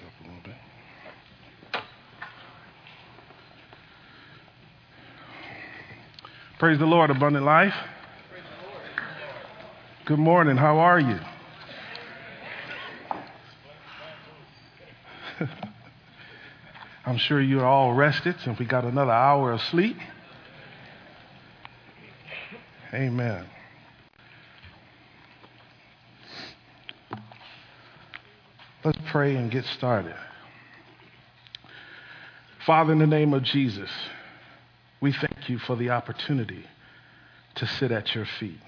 up a little bit. Praise the Lord, abundant life. Good morning. How are you? I'm sure you're all rested since we got another hour of sleep. Amen. Let's pray and get started. Father, in the name of Jesus, we thank you for the opportunity to sit at your feet.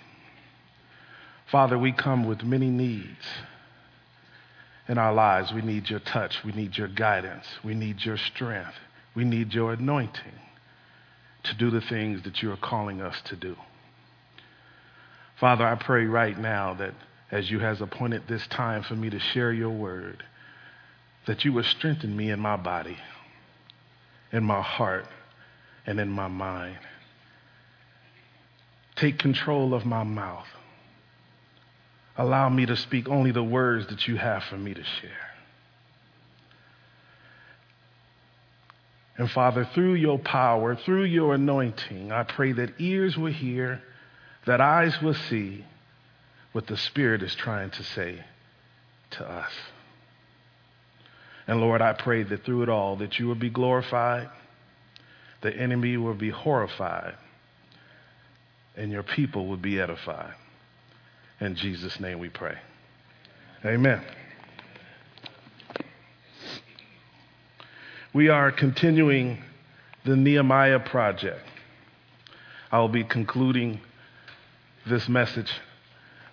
Father, we come with many needs in our lives. We need your touch. We need your guidance. We need your strength. We need your anointing to do the things that you are calling us to do. Father, I pray right now that as you has appointed this time for me to share your word, that you would strengthen me in my body, in my heart, and in my mind. Take control of my mouth. Allow me to speak only the words that you have for me to share. And Father, through your power, through your anointing, I pray that ears will hear, that eyes will see, what the Spirit is trying to say to us. And Lord, I pray that through it all that you will be glorified, the enemy will be horrified, and your people will be edified. In Jesus' name we pray. Amen. We are continuing the Nehemiah project. I will be concluding this message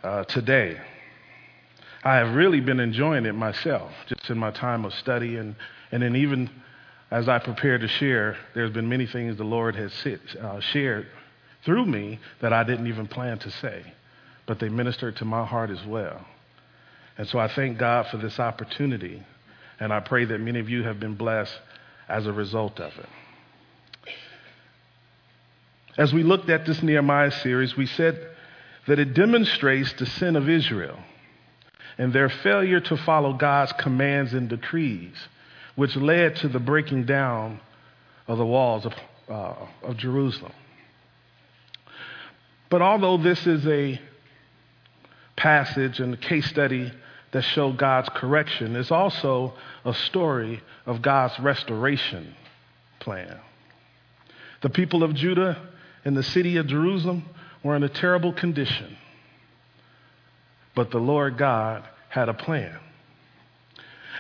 uh, today. I have really been enjoying it myself, just in my time of study, and, and then even as I prepare to share, there's been many things the Lord has sit, uh, shared through me that I didn't even plan to say, but they ministered to my heart as well. And so I thank God for this opportunity, and I pray that many of you have been blessed as a result of it. As we looked at this Nehemiah series, we said that it demonstrates the sin of Israel and their failure to follow God's commands and decrees, which led to the breaking down of the walls of, uh, of Jerusalem. But although this is a passage and a case study that show God's correction, it's also a story of God's restoration plan. The people of Judah and the city of Jerusalem were in a terrible condition. But the Lord God had a plan.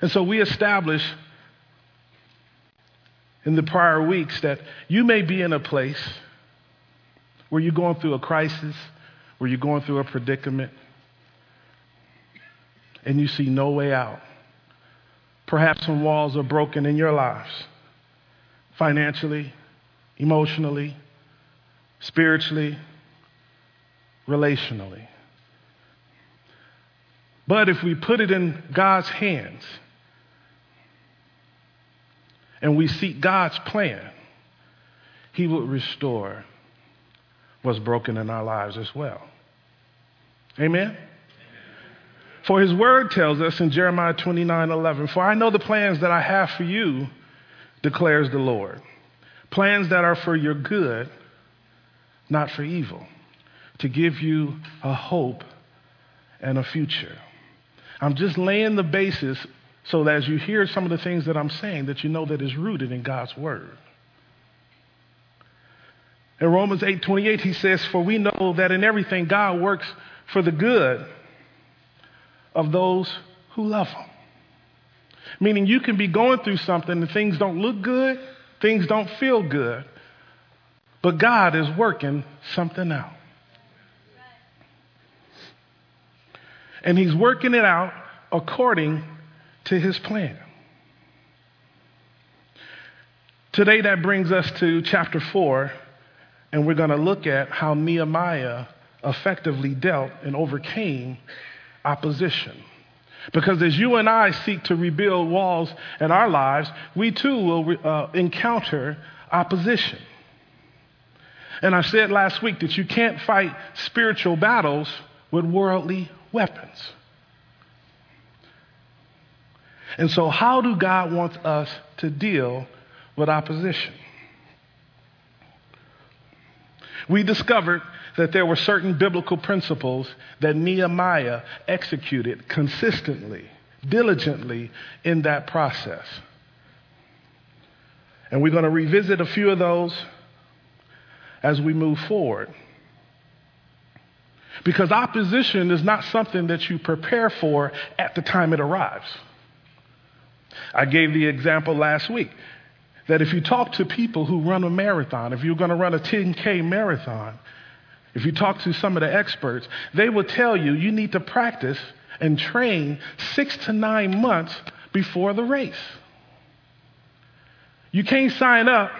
And so we established in the prior weeks that you may be in a place where you're going through a crisis, where you're going through a predicament, and you see no way out. Perhaps some walls are broken in your lives, financially, emotionally, spiritually, relationally. But if we put it in God's hands and we seek God's plan, He will restore what's broken in our lives as well. Amen? For his word tells us in Jeremiah 29 11, For I know the plans that I have for you, declares the Lord. Plans that are for your good, not for evil to give you a hope and a future. I'm just laying the basis so that as you hear some of the things that I'm saying, that you know that is rooted in God's word. In Romans 8:28 he says, "For we know that in everything God works for the good of those who love him." Meaning you can be going through something and things don't look good, things don't feel good, but God is working something out. And he's working it out according to his plan. Today, that brings us to chapter 4, and we're going to look at how Nehemiah effectively dealt and overcame opposition. Because as you and I seek to rebuild walls in our lives, we too will uh, encounter opposition. And I said last week that you can't fight spiritual battles with worldly weapons. And so, how do God want us to deal with opposition? We discovered that there were certain biblical principles that Nehemiah executed consistently, diligently in that process. And we're going to revisit a few of those as we move forward. Because opposition is not something that you prepare for at the time it arrives. I gave the example last week that if you talk to people who run a marathon, if you're going to run a 10K marathon, if you talk to some of the experts, they will tell you you need to practice and train six to nine months before the race. You can't sign up,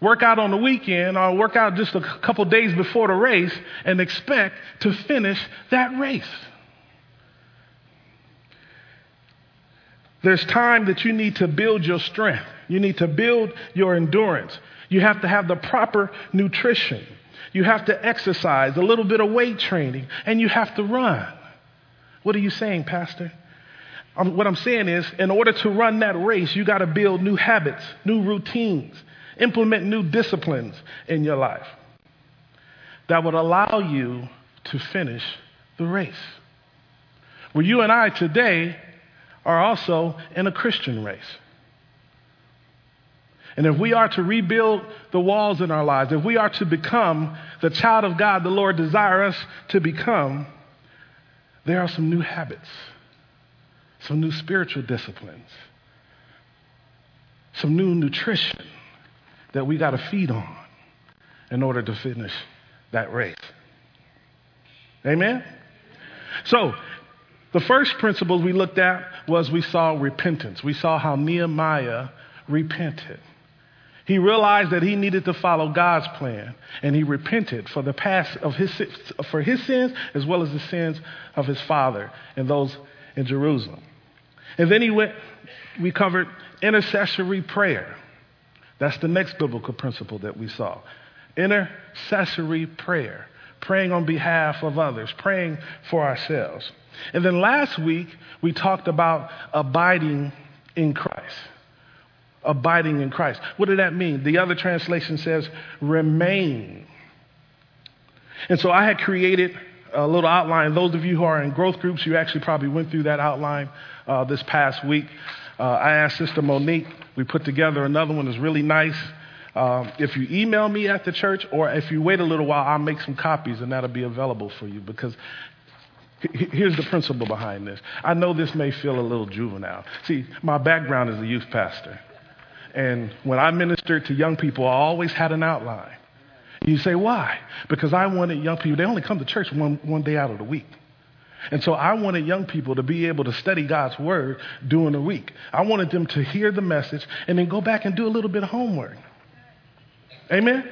work out on the weekend, or work out just a couple days before the race and expect to finish that race. There's time that you need to build your strength. You need to build your endurance. You have to have the proper nutrition. You have to exercise, a little bit of weight training, and you have to run. What are you saying, Pastor? Um, what I'm saying is, in order to run that race, you got to build new habits, new routines, implement new disciplines in your life that would allow you to finish the race. Well, you and I today are also in a Christian race. And if we are to rebuild the walls in our lives, if we are to become the child of God the Lord desires us to become, there are some new habits, some new spiritual disciplines, some new nutrition that we got to feed on in order to finish that race. Amen? So, the first principle we looked at was we saw repentance. We saw how Nehemiah repented. He realized that he needed to follow God's plan, and he repented for the past of his for his sins as well as the sins of his father and those in Jerusalem. And then he went. We covered intercessory prayer. That's the next biblical principle that we saw. Intercessory prayer, praying on behalf of others, praying for ourselves. And then last week, we talked about abiding in Christ. Abiding in Christ. What did that mean? The other translation says remain. And so I had created a little outline. Those of you who are in growth groups, you actually probably went through that outline uh, this past week. Uh, I asked Sister Monique, we put together another one that's really nice. Um, if you email me at the church or if you wait a little while, I'll make some copies and that'll be available for you because Here's the principle behind this. I know this may feel a little juvenile. See, my background is a youth pastor. And when I ministered to young people, I always had an outline. You say, why? Because I wanted young people, they only come to church one, one day out of the week. And so I wanted young people to be able to study God's word during the week. I wanted them to hear the message and then go back and do a little bit of homework. Amen?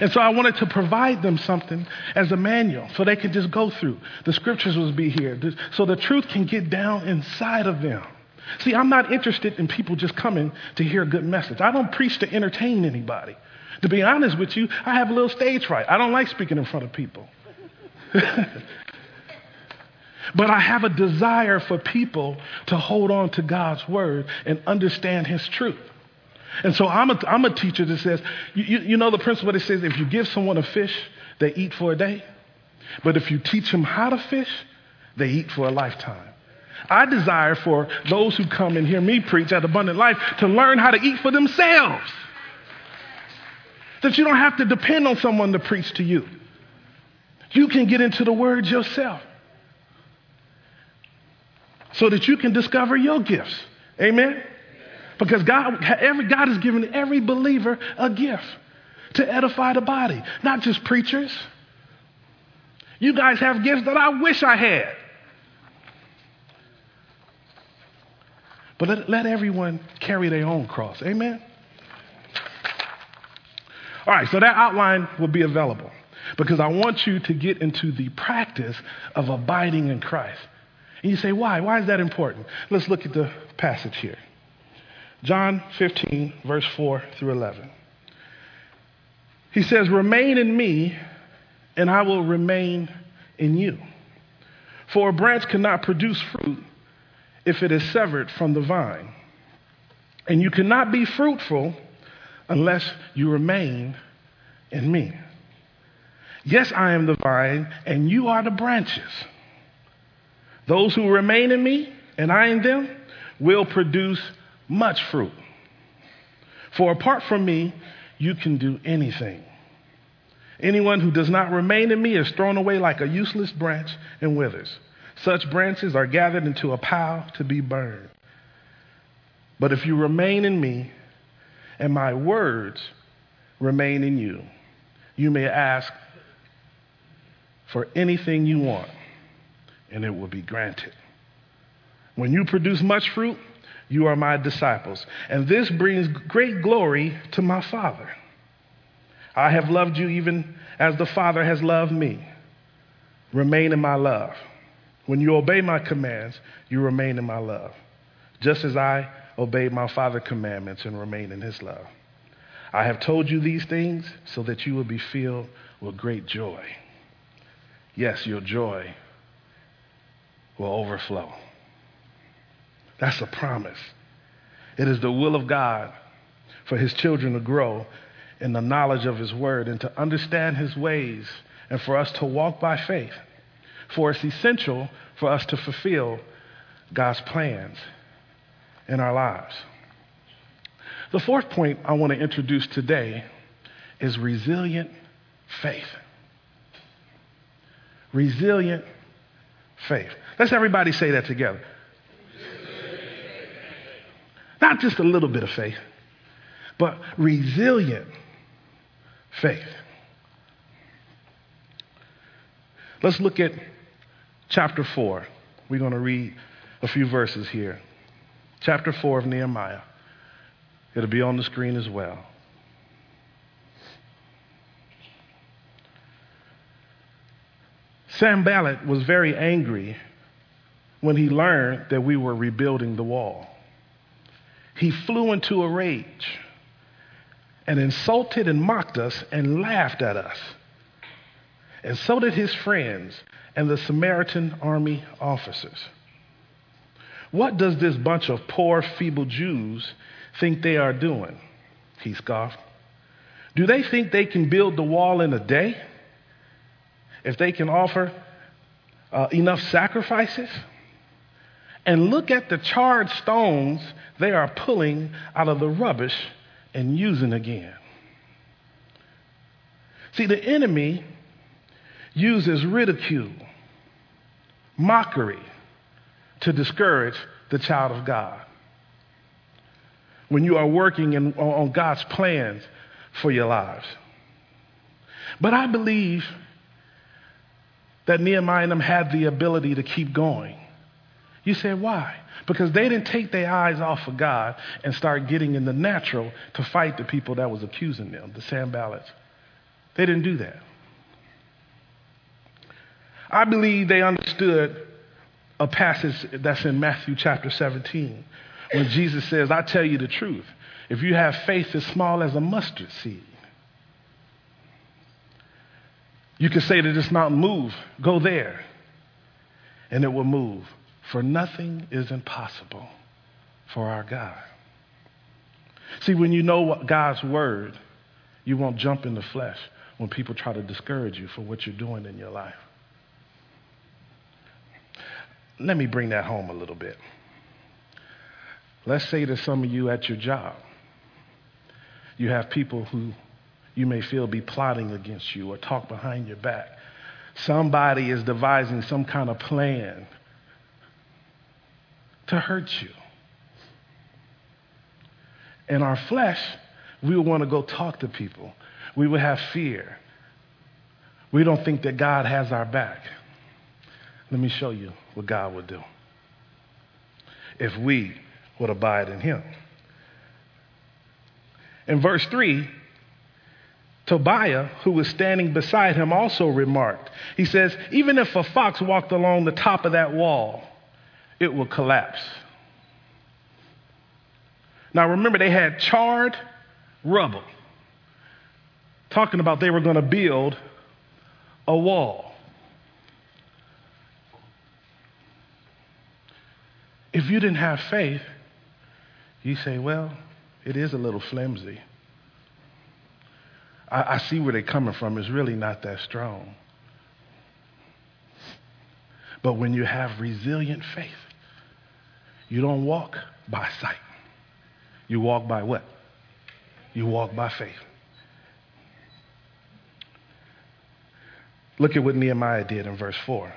And so I wanted to provide them something as a manual so they could just go through. The scriptures will be here so the truth can get down inside of them. See, I'm not interested in people just coming to hear a good message. I don't preach to entertain anybody. To be honest with you, I have a little stage fright. I don't like speaking in front of people. but I have a desire for people to hold on to God's word and understand his truth. And so I'm a, I'm a teacher that says, you, you know the principle that says if you give someone a fish, they eat for a day. But if you teach them how to fish, they eat for a lifetime. I desire for those who come and hear me preach at Abundant Life to learn how to eat for themselves. That you don't have to depend on someone to preach to you. You can get into the Word yourself so that you can discover your gifts. Amen? Because God, every, God has given every believer a gift to edify the body, not just preachers. You guys have gifts that I wish I had. But let, let everyone carry their own cross. Amen? All right, so that outline will be available because I want you to get into the practice of abiding in Christ. And you say, why? Why is that important? Let's look at the passage here. John 15, verse 4 through 11. He says, Remain in me, and I will remain in you. For a branch cannot produce fruit if it is severed from the vine. And you cannot be fruitful unless you remain in me. Yes, I am the vine, and you are the branches. Those who remain in me, and I in them, will produce much fruit. For apart from me, you can do anything. Anyone who does not remain in me is thrown away like a useless branch and withers. Such branches are gathered into a pile to be burned. But if you remain in me and my words remain in you, you may ask for anything you want and it will be granted. When you produce much fruit, you are my disciples. And this brings great glory to my Father. I have loved you even as the Father has loved me. Remain in my love. When you obey my commands, you remain in my love, just as I obeyed my Father's commandments and remain in his love. I have told you these things so that you will be filled with great joy. Yes, your joy will overflow. That's a promise. It is the will of God for his children to grow in the knowledge of his word and to understand his ways and for us to walk by faith. For it's essential for us to fulfill God's plans in our lives. The fourth point I want to introduce today is resilient faith. Resilient faith. Let's everybody say that together. Not just a little bit of faith, but resilient faith. Let's look at chapter 4. We're going to read a few verses here. Chapter 4 of Nehemiah. It'll be on the screen as well. Sanballat was very angry when he learned that we were rebuilding the wall. He flew into a rage and insulted and mocked us and laughed at us. And so did his friends and the Samaritan army officers. What does this bunch of poor, feeble Jews think they are doing? He scoffed. Do they think they can build the wall in a day? If they can offer uh, enough sacrifices? And look at the charred stones they are pulling out of the rubbish and using again. See, the enemy uses ridicule, mockery to discourage the child of God. When you are working in, on God's plans for your lives. But I believe that Nehemiah and them had the ability to keep going. You said, why? Because they didn't take their eyes off of God and start getting in the natural to fight the people that was accusing them, the Sanballats. They didn't do that. I believe they understood a passage that's in Matthew chapter 17 when Jesus says, I tell you the truth. If you have faith as small as a mustard seed, you can say to this mountain, move, go there, and it will move. For nothing is impossible for our God. See, when you know God's word, you won't jump in the flesh when people try to discourage you for what you're doing in your life. Let me bring that home a little bit. Let's say to some of you at your job, you have people who you may feel be plotting against you or talk behind your back. Somebody is devising some kind of plan to hurt you. In our flesh, we would want to go talk to people. We would have fear. We don't think that God has our back. Let me show you what God would do if we would abide in Him. In verse 3, Tobiah, who was standing beside him, also remarked. He says, Even if a fox walked along the top of that wall, it will collapse. Now remember, they had charred rubble, talking about they were going to build a wall. if you didn't have faith, you say, well, it is a little flimsy. I, I see where they're coming from. It's really not that strong. But when you have resilient faith, you don't walk by sight. You walk by what? You walk by faith. Look at what Nehemiah did in verse 4.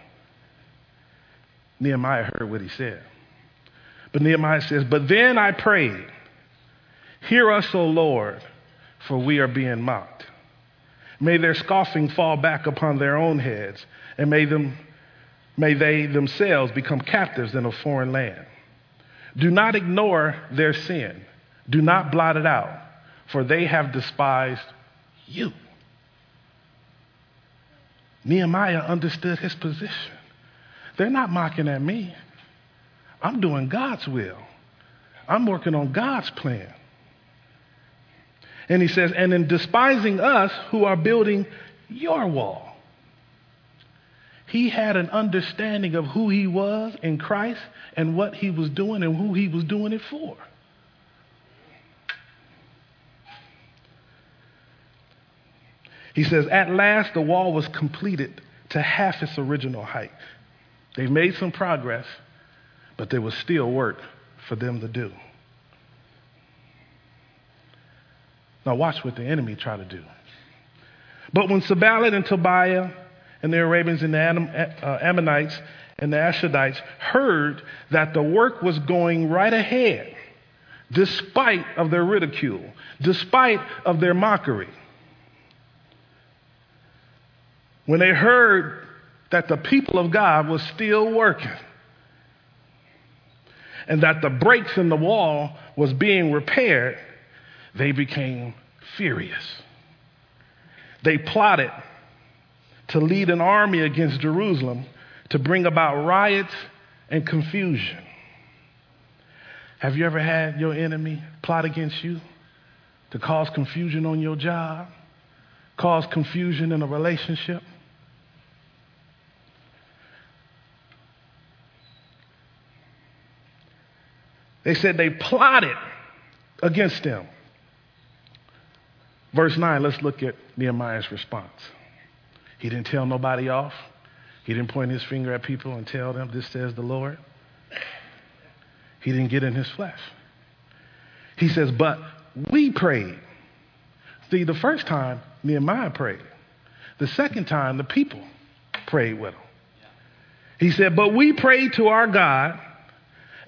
Nehemiah heard what he said. But Nehemiah says, But then I prayed, Hear us, O Lord, for we are being mocked. May their scoffing fall back upon their own heads, and may, them, may they themselves become captives in a foreign land. Do not ignore their sin. Do not blot it out, for they have despised you. Nehemiah understood his position. They're not mocking at me. I'm doing God's will. I'm working on God's plan. And he says, and in despising us who are building your wall, he had an understanding of who he was in Christ and what he was doing and who he was doing it for. He says, At last the wall was completed to half its original height. They made some progress, but there was still work for them to do. Now, watch what the enemy try to do. But when Sanballat and Tobiah and the Arabians and the uh, Ammonites and the Ashdodites heard that the work was going right ahead, despite of their ridicule, despite of their mockery, when they heard that the people of God was still working and that the breaks in the wall was being repaired, they became furious. They plotted to lead an army against Jerusalem to bring about riots and confusion. Have you ever had your enemy plot against you to cause confusion on your job, cause confusion in a relationship? They said they plotted against them. Verse 9, let's look at Nehemiah's response. He didn't tell nobody off. He didn't point his finger at people and tell them, This says the Lord. He didn't get in his flesh. He says, But we prayed. See, the first time Nehemiah prayed, the second time the people prayed with him. He said, But we prayed to our God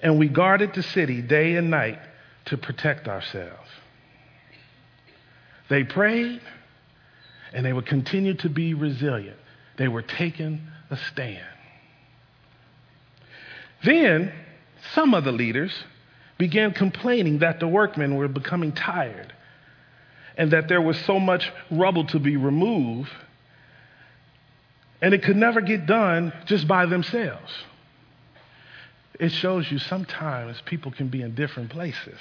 and we guarded the city day and night to protect ourselves. They prayed and they would continue to be resilient. They were taking a stand. Then some of the leaders began complaining that the workmen were becoming tired and that there was so much rubble to be removed and it could never get done just by themselves. It shows you sometimes people can be in different places.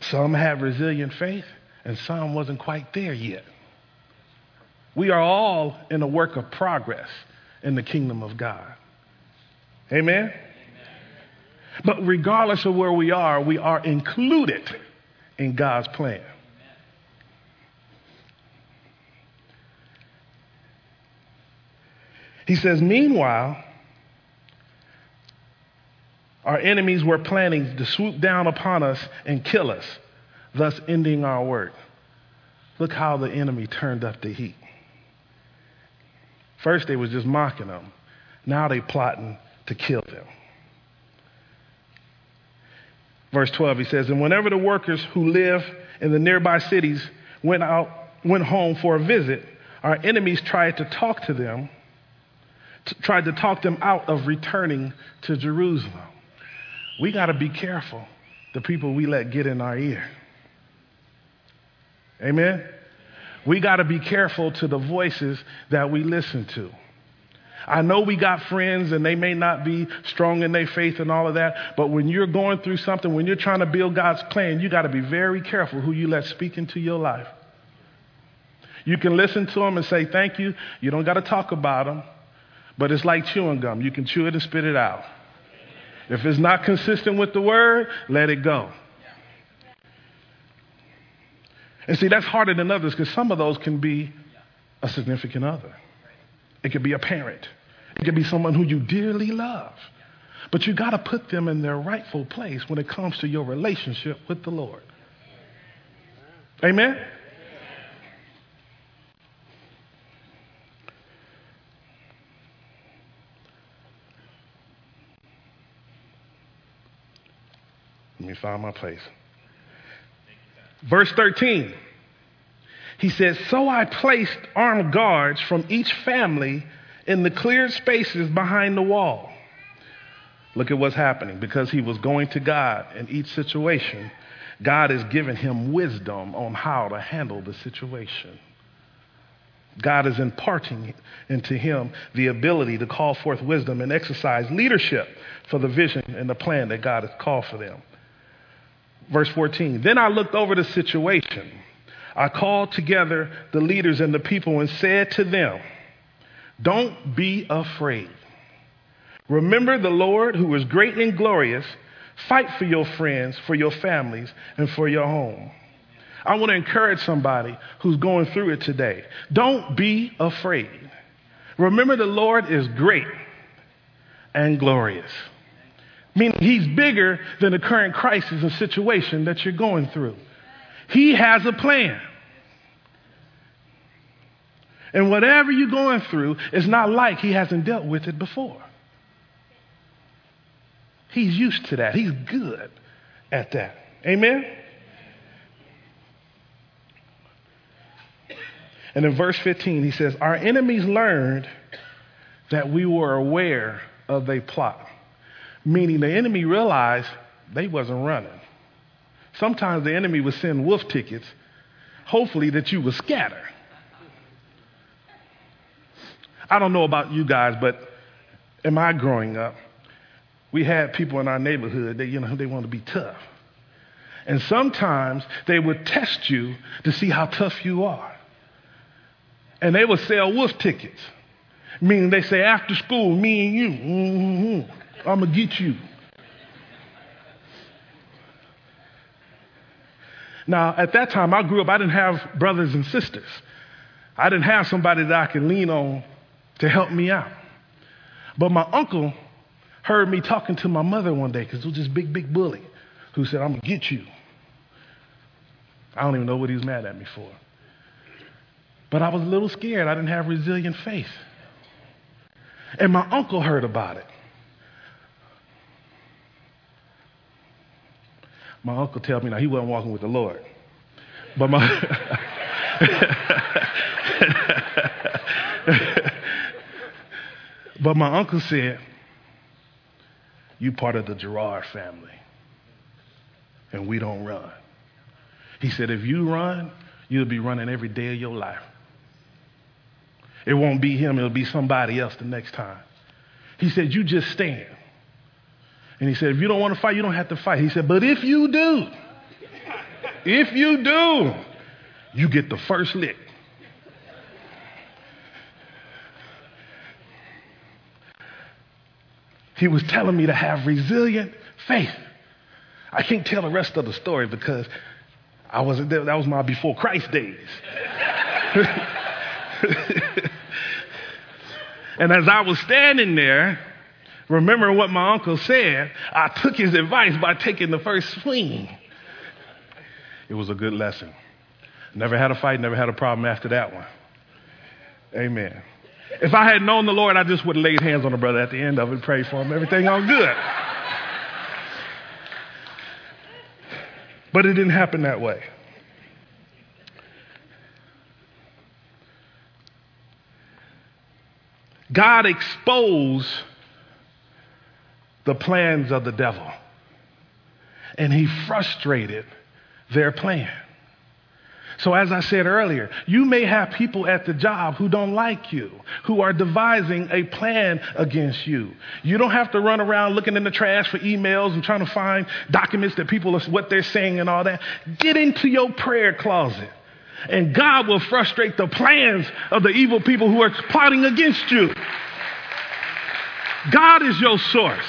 Some have resilient faith, and some wasn't quite there yet. We are all in a work of progress in the kingdom of God. Amen? Amen? But regardless of where we are, we are included in God's plan. He says, Meanwhile, our enemies were planning to swoop down upon us and kill us, thus ending our work. Look how the enemy turned up the heat. First, they was just mocking them. Now they plotting to kill them. Verse 12, he says, And whenever the workers who live in the nearby cities went out, went home for a visit, our enemies tried to talk to them, tried to talk them out of returning to Jerusalem we got to be careful the people we let get in our ear. Amen? We got to be careful to the voices that we listen to. I know we got friends and they may not be strong in their faith and all of that, but when you're going through something, when you're trying to build God's plan, you got to be very careful who you let speak into your life. You can listen to them and say thank you. You don't got to talk about them, but it's like chewing gum. You can chew it and spit it out. If it's not consistent with the word, let it go. And see, that's harder than others because some of those can be a significant other. It could be a parent. It could be someone who you dearly love. But you got to put them in their rightful place when it comes to your relationship with the Lord. Amen? Let me find my place. Verse 13. He says, So I placed armed guards from each family in the cleared spaces behind the wall. Look at what's happening. Because he was going to God in each situation, God has given him wisdom on how to handle the situation. God is imparting into him the ability to call forth wisdom and exercise leadership for the vision and the plan that God has called for them. Verse 14 Then I looked over the situation. I called together the leaders and the people and said to them, Don't be afraid. Remember the Lord who is great and glorious. Fight for your friends, for your families, and for your home. I want to encourage somebody who's going through it today. Don't be afraid. Remember the Lord is great and glorious. Meaning he's bigger than the current crisis and situation that you're going through. He has a plan. And whatever you're going through, it's not like he hasn't dealt with it before. He's used to that. He's good at that. Amen? And in verse 15, he says, Our enemies learned that we were aware of a plot. Meaning the enemy realized they wasn't running. Sometimes the enemy would send wolf tickets, hopefully that you would scatter. I don't know about you guys, but in my growing up, we had people in our neighborhood that, you know, they want to be tough. And sometimes they would test you to see how tough you are. And they would sell wolf tickets, meaning they say, after school, me and you, mm-hmm, I'm going to get you. Now, at that time, I grew up, I didn't have brothers and sisters. I didn't have somebody that I could lean on to help me out. But my uncle heard me talking to my mother one day because it was this big, big bully who said, I'm going to get you. I don't even know what he was mad at me for. But I was a little scared. I didn't have resilient faith. And my uncle heard about it. My uncle told me now he wasn't walking with the Lord. But my But my uncle said, You part of the Gerard family. And we don't run. He said, If you run, you'll be running every day of your life. It won't be him, it'll be somebody else the next time. He said, You just stand. And he said, If you don't want to fight, you don't have to fight. He said, But if you do, if you do, you get the first lick. He was telling me to have resilient faith. I can't tell the rest of the story because I wasn't there. That was my before Christ days. and as I was standing there, remembering what my uncle said, I took his advice by taking the first swing. It was a good lesson. Never had a fight, never had a problem after that one. Amen. If I had known the Lord, I just would have laid hands on the brother at the end of it, prayed for him, everything all good. But it didn't happen that way. God exposed the plans of the devil, and he frustrated their plan. So, as I said earlier, you may have people at the job who don't like you, who are devising a plan against you. You don't have to run around looking in the trash for emails and trying to find documents that people are what they're saying and all that. Get into your prayer closet, and God will frustrate the plans of the evil people who are plotting against you. God is your source.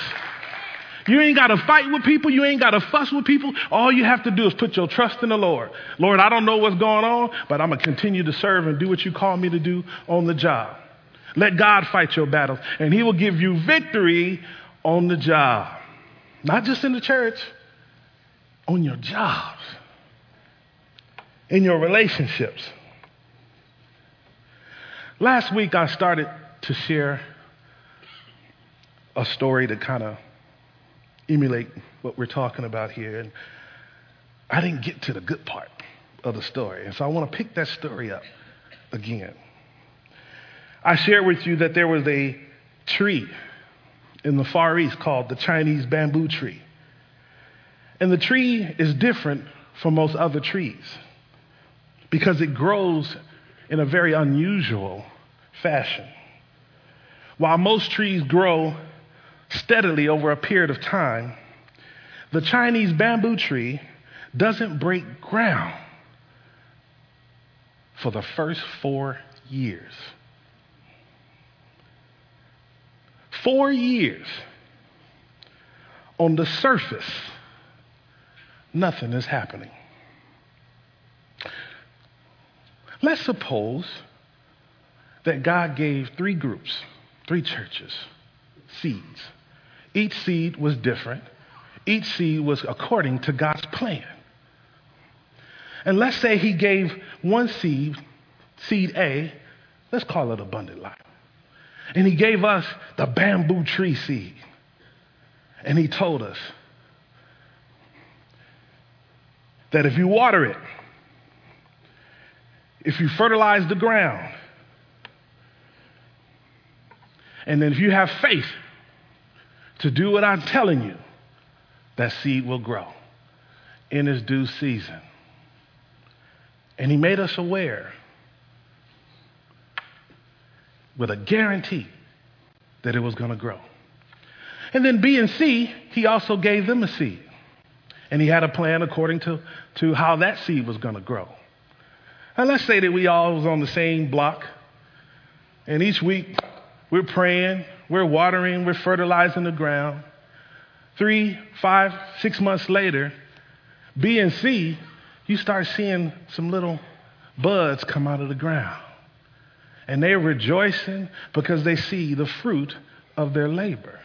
You ain't got to fight with people. You ain't got to fuss with people. All you have to do is put your trust in the Lord. Lord, I don't know what's going on, but I'm going to continue to serve and do what you call me to do on the job. Let God fight your battles, and He will give you victory on the job. Not just in the church, on your jobs, in your relationships. Last week, I started to share a story to kind of emulate what we're talking about here. And I didn't get to the good part of the story. And so I want to pick that story up again. I shared with you that there was a tree in the Far East called the Chinese bamboo tree. And the tree is different from most other trees because it grows in a very unusual fashion. While most trees grow steadily over a period of time, the Chinese bamboo tree doesn't break ground for the first four years. Four years on the surface, nothing is happening. Let's suppose that God gave three groups, three churches, seeds. Each seed was different. Each seed was according to God's plan. And let's say he gave one seed, seed A, let's call it abundant life. And he gave us the bamboo tree seed. And he told us that if you water it, if you fertilize the ground, and then if you have faith to do what I'm telling you, that seed will grow in its due season. And he made us aware with a guarantee that it was going to grow. And then B and C, he also gave them a seed. And he had a plan according to, to how that seed was going to grow. And let's say that we all was on the same block. And each week we're praying, we're watering, we're fertilizing the ground. Three, five, six months later, B and C, you start seeing some little buds come out of the ground. And they're rejoicing because they see the fruit of their labor.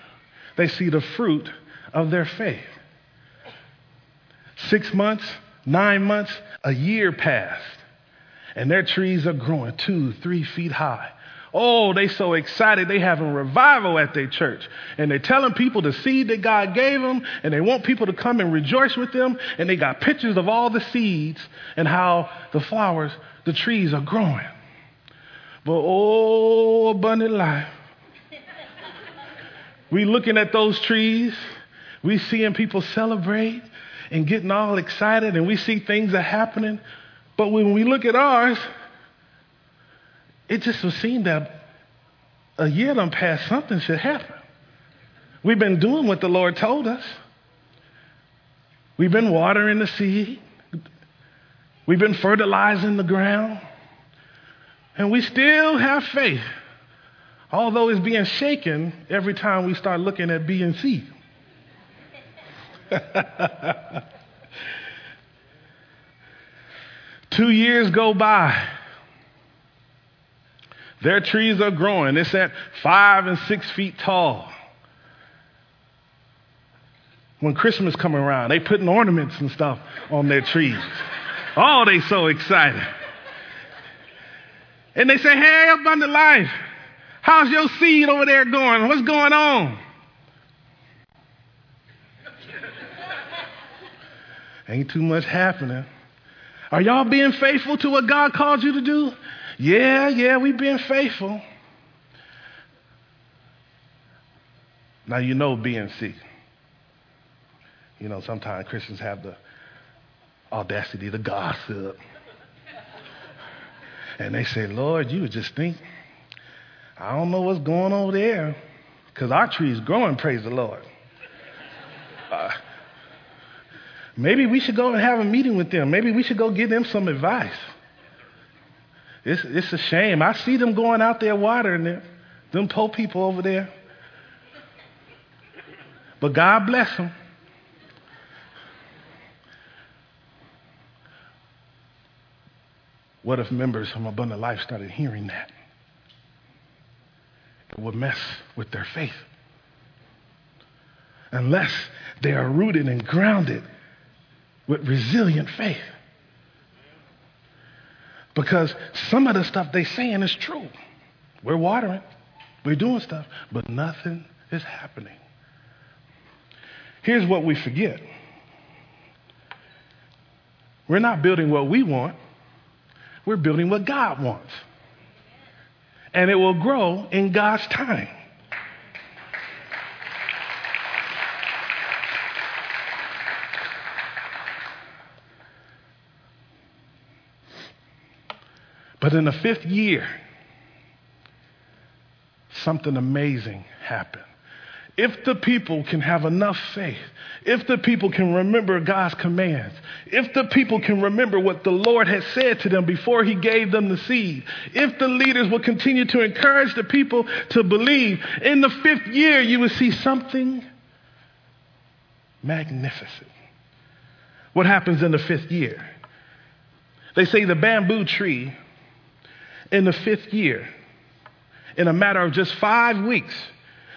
They see the fruit of their faith. Six months, nine months, a year passed, and their trees are growing two, three feet high. Oh, they so excited. They having revival at their church. And they're telling people the seed that God gave them, and they want people to come and rejoice with them. And they got pictures of all the seeds and how the flowers, the trees are growing. But oh, abundant life. we looking at those trees, we seeing people celebrate and getting all excited, and we see things are happening. But when we look at ours, it just would seem that a year done passed, something should happen. We've been doing what the Lord told us. We've been watering the seed. We've been fertilizing the ground. And we still have faith, although it's being shaken every time we start looking at B and C. Two years go by. Their trees are growing. It's at five and six feet tall. When Christmas come around, they putting ornaments and stuff on their trees. Oh, they so excited. And they say, hey, abundant life, how's your seed over there going? What's going on? Ain't too much happening. Are y'all being faithful to what God called you to do? Yeah, yeah, we've been faithful. Now you know BNC. You know, sometimes Christians have the audacity to gossip. And they say, Lord, you would just think, I don't know what's going on there, because our tree is growing, praise the Lord. Uh, maybe we should go and have a meeting with them. Maybe we should go give them some advice. It's, it's a shame. I see them going out there watering them, them poor people over there. But God bless them. What if members from Abundant Life started hearing that? It would mess with their faith. Unless they are rooted and grounded with resilient faith. Because some of the stuff they're saying is true. We're watering, we're doing stuff, but nothing is happening. Here's what we forget. We're not building what we want. We're building what God wants. And it will grow in God's time. But in the fifth year, something amazing happened. If the people can have enough faith, if the people can remember God's commands, if the people can remember what the Lord had said to them before He gave them the seed, if the leaders will continue to encourage the people to believe, in the fifth year you will see something magnificent. What happens in the fifth year? They say the bamboo tree in the fifth year, in a matter of just five weeks,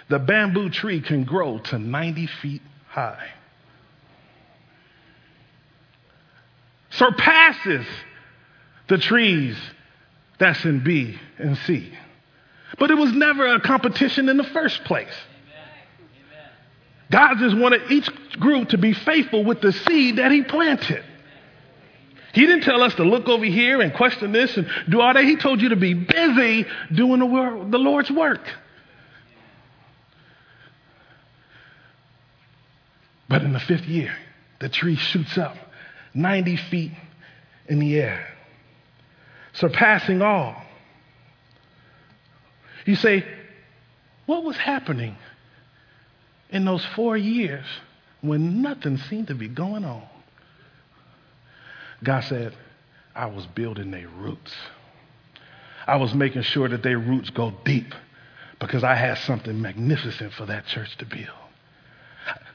the bamboo tree can grow to 90 feet high. Surpasses the trees that's in B and C. But it was never a competition in the first place. God just wanted each group to be faithful with the seed that He planted. He didn't tell us to look over here and question this and do all that. He told you to be busy doing the, the Lord's work. But in the fifth year, the tree shoots up 90 feet in the air, surpassing all. You say, what was happening in those four years when nothing seemed to be going on? God said, I was building their roots. I was making sure that their roots go deep because I had something magnificent for that church to build.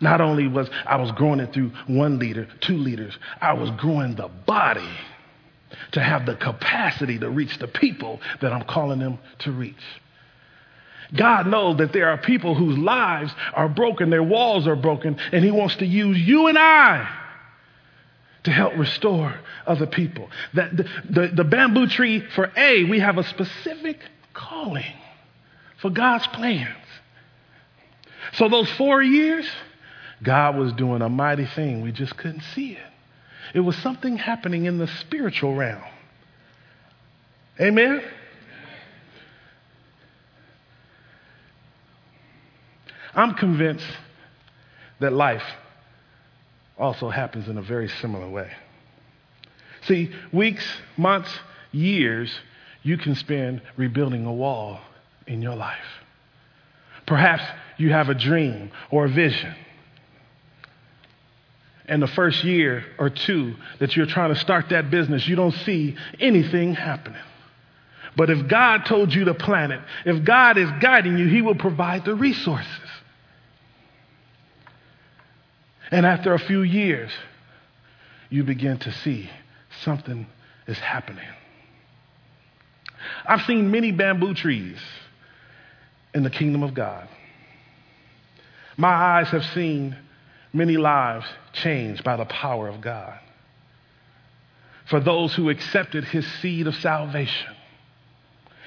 Not only was I was growing it through one leader, two leaders, I was growing the body to have the capacity to reach the people that I'm calling them to reach. God knows that there are people whose lives are broken, their walls are broken, and He wants to use you and I to help restore other people. That the, the, the bamboo tree, for A, we have a specific calling for God's plans. So those four years, God was doing a mighty thing. We just couldn't see it. It was something happening in the spiritual realm. Amen? I'm convinced that life also happens in a very similar way. See, weeks, months, years, you can spend rebuilding a wall in your life. Perhaps you have a dream or a vision. And the first year or two that you're trying to start that business, you don't see anything happening. But if God told you to plan it, if God is guiding you, He will provide the resources. And after a few years, you begin to see something is happening. I've seen many bamboo trees in the kingdom of God. My eyes have seen many lives changed by the power of God. For those who accepted his seed of salvation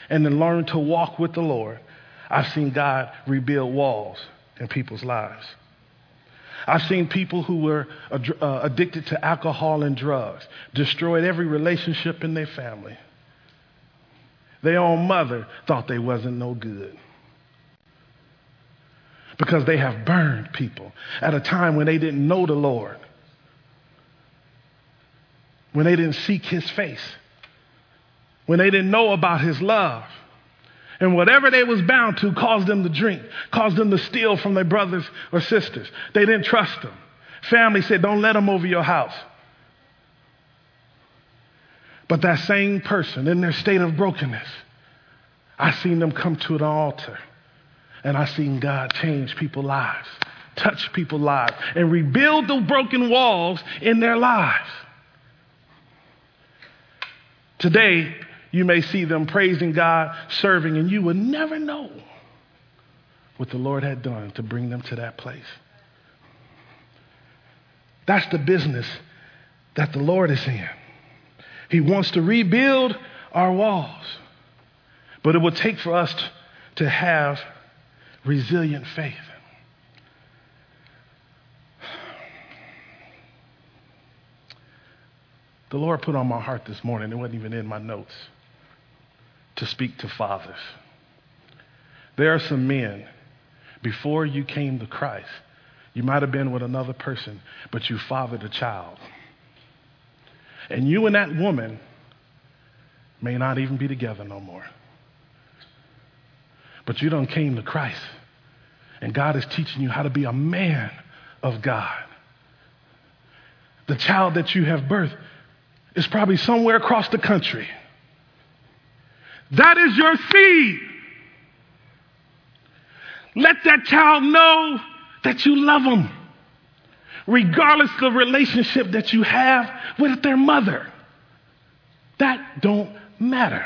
and then learned to walk with the Lord, I've seen God rebuild walls in people's lives. I've seen people who were uh, addicted to alcohol and drugs, destroyed every relationship in their family. Their own mother thought they wasn't no good because they have burned people at a time when they didn't know the Lord, when they didn't seek his face, when they didn't know about his love. And whatever they was bound to caused them to drink, caused them to steal from their brothers or sisters. They didn't trust them. Family said, don't let them over your house. But that same person in their state of brokenness, I seen them come to an altar and I seen God change people's lives touch people's lives and rebuild the broken walls in their lives. Today, you may see them praising God, serving, and you will never know what the Lord had done to bring them to that place. That's the business that the Lord is in. He wants to rebuild our walls. But it will take for us to have resilient faith. The Lord put on my heart this morning, it wasn't even in my notes, to speak to fathers. There are some men, before you came to Christ, you might have been with another person, but you fathered a child. And you and that woman may not even be together no more. But you don't came to Christ. And God is teaching you how to be a man of God. The child that you have birthed is probably somewhere across the country. That is your seed. Let that child know that you love them, regardless of the relationship that you have with their mother. That don't matter.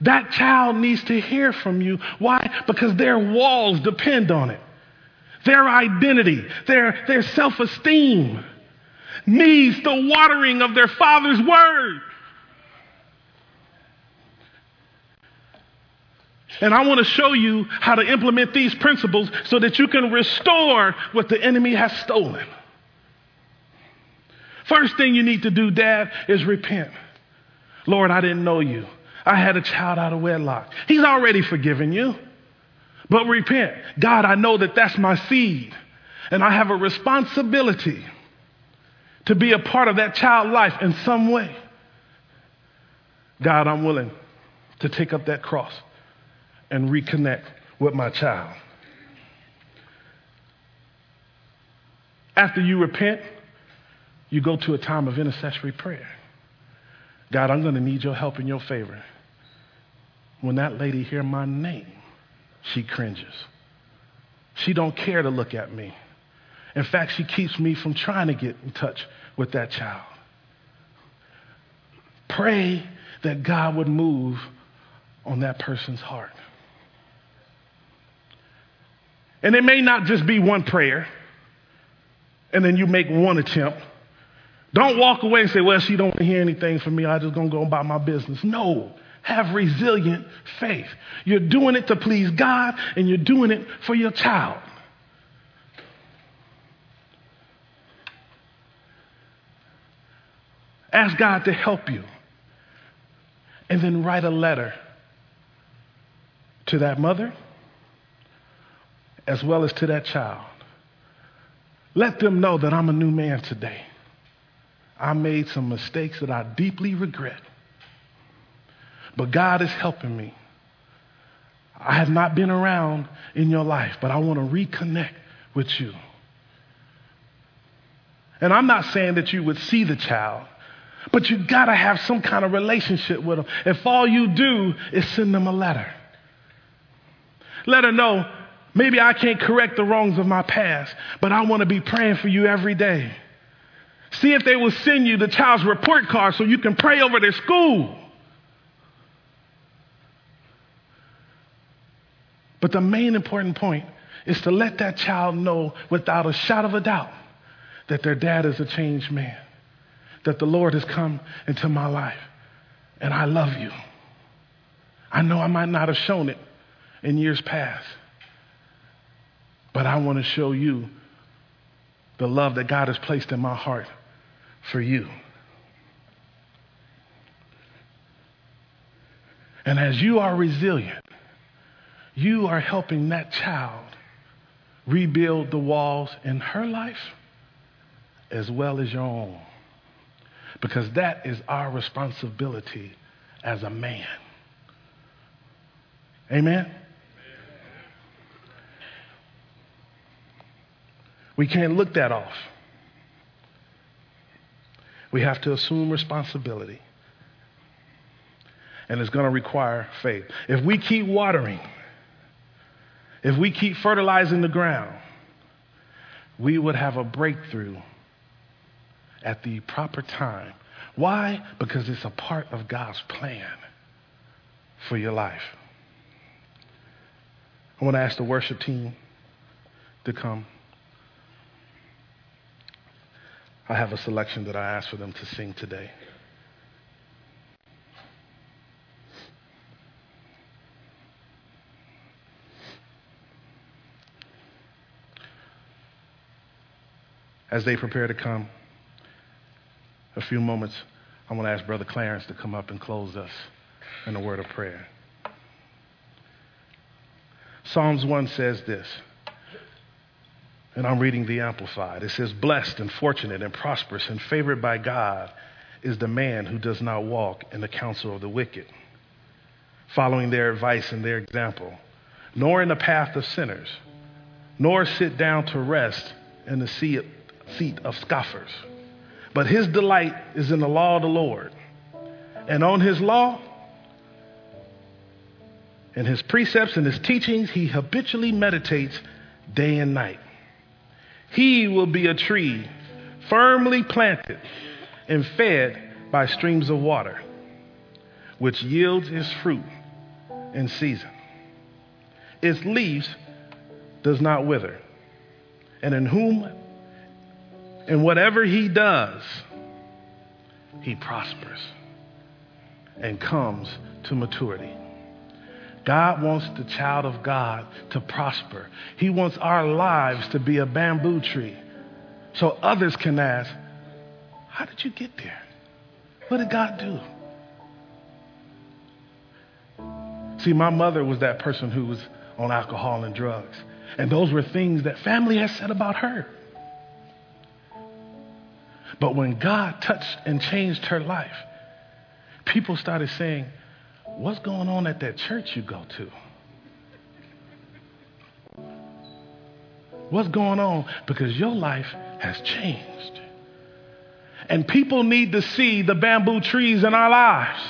That child needs to hear from you. Why? Because their walls depend on it. Their identity, their, their self esteem needs the watering of their father's word. And I want to show you how to implement these principles so that you can restore what the enemy has stolen. First thing you need to do, Dad, is repent. Lord, I didn't know you. I had a child out of wedlock. He's already forgiven you. But repent. God, I know that that's my seed. And I have a responsibility to be a part of that child life in some way. God, I'm willing to take up that cross and reconnect with my child. After you repent, you go to a time of intercessory prayer. God, I'm going to need your help and your favor. When that lady hear my name, she cringes. She don't care to look at me. In fact, she keeps me from trying to get in touch with that child. Pray that God would move on that person's heart. And it may not just be one prayer, and then you make one attempt. Don't walk away and say, well, she don't hear anything from me. I'm just to go about my business. No. Have resilient faith. You're doing it to please God, and you're doing it for your child. Ask God to help you. And then write a letter to that mother as well as to that child. Let them know that I'm a new man today. I made some mistakes that I deeply regret. But God is helping me. I have not been around in your life, but I want to reconnect with you. And I'm not saying that you would see the child, but you got to have some kind of relationship with them. If all you do is send them a letter, let her know maybe I can't correct the wrongs of my past, but I want to be praying for you every day. See if they will send you the child's report card so you can pray over their school. But the main important point is to let that child know without a shadow of a doubt that their dad is a changed man that the Lord has come into my life and I love you. I know I might not have shown it in years past, but I want to show you the love that God has placed in my heart for you. And as you are resilient, you are helping that child rebuild the walls in her life as well as your own because that is our responsibility as a man. Amen? We can't look that off. We have to assume responsibility. And it's going to require faith. If we keep watering, if we keep fertilizing the ground, we would have a breakthrough at the proper time. Why? Because it's a part of God's plan for your life. I want to ask the worship team to come. I have a selection that I asked for them to sing today. As they prepare to come, a few moments, I want to ask Brother Clarence to come up and close us in a word of prayer. Psalms 1 says this, and I'm reading the Amplified. It says, Blessed and fortunate and prosperous and favored by God is the man who does not walk in the counsel of the wicked, following their advice and their example, nor in the path of sinners, nor sit down to rest in the seat of scoffers. But his delight is in the law of the Lord. And on his law and his precepts and his teachings, he habitually meditates day and night. He will be a tree firmly planted and fed by streams of water, which yields its fruit in season. Its leaves does not wither, and in whom and whatever he does, he prospers and comes to maturity. God wants the child of God to prosper. He wants our lives to be a bamboo tree so others can ask, How did you get there? What did God do? See, my mother was that person who was on alcohol and drugs. And those were things that family has said about her. But when God touched and changed her life, people started saying, What's going on at that church you go to? What's going on? Because your life has changed. And people need to see the bamboo trees in our lives.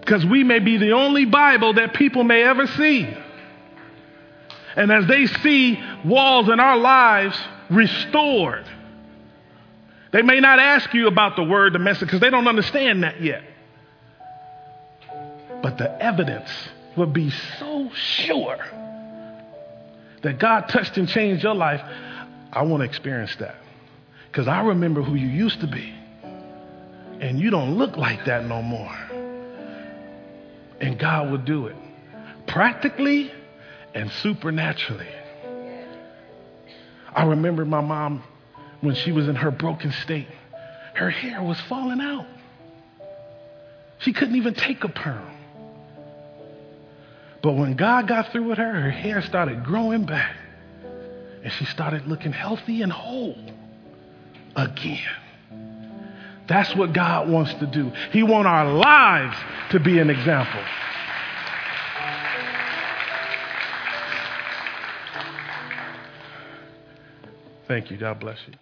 Because we may be the only Bible that people may ever see. And as they see walls in our lives restored, they may not ask you about the word, the message, because they don't understand that yet. But the evidence will be so sure that God touched and changed your life. I want to experience that. Because I remember who you used to be. And you don't look like that no more. And God will do it practically and supernaturally. I remember my mom when she was in her broken state, her hair was falling out. She couldn't even take a perm. But when God got through with her, her hair started growing back. And she started looking healthy and whole again. That's what God wants to do. He wants our lives to be an example. Thank you. God bless you.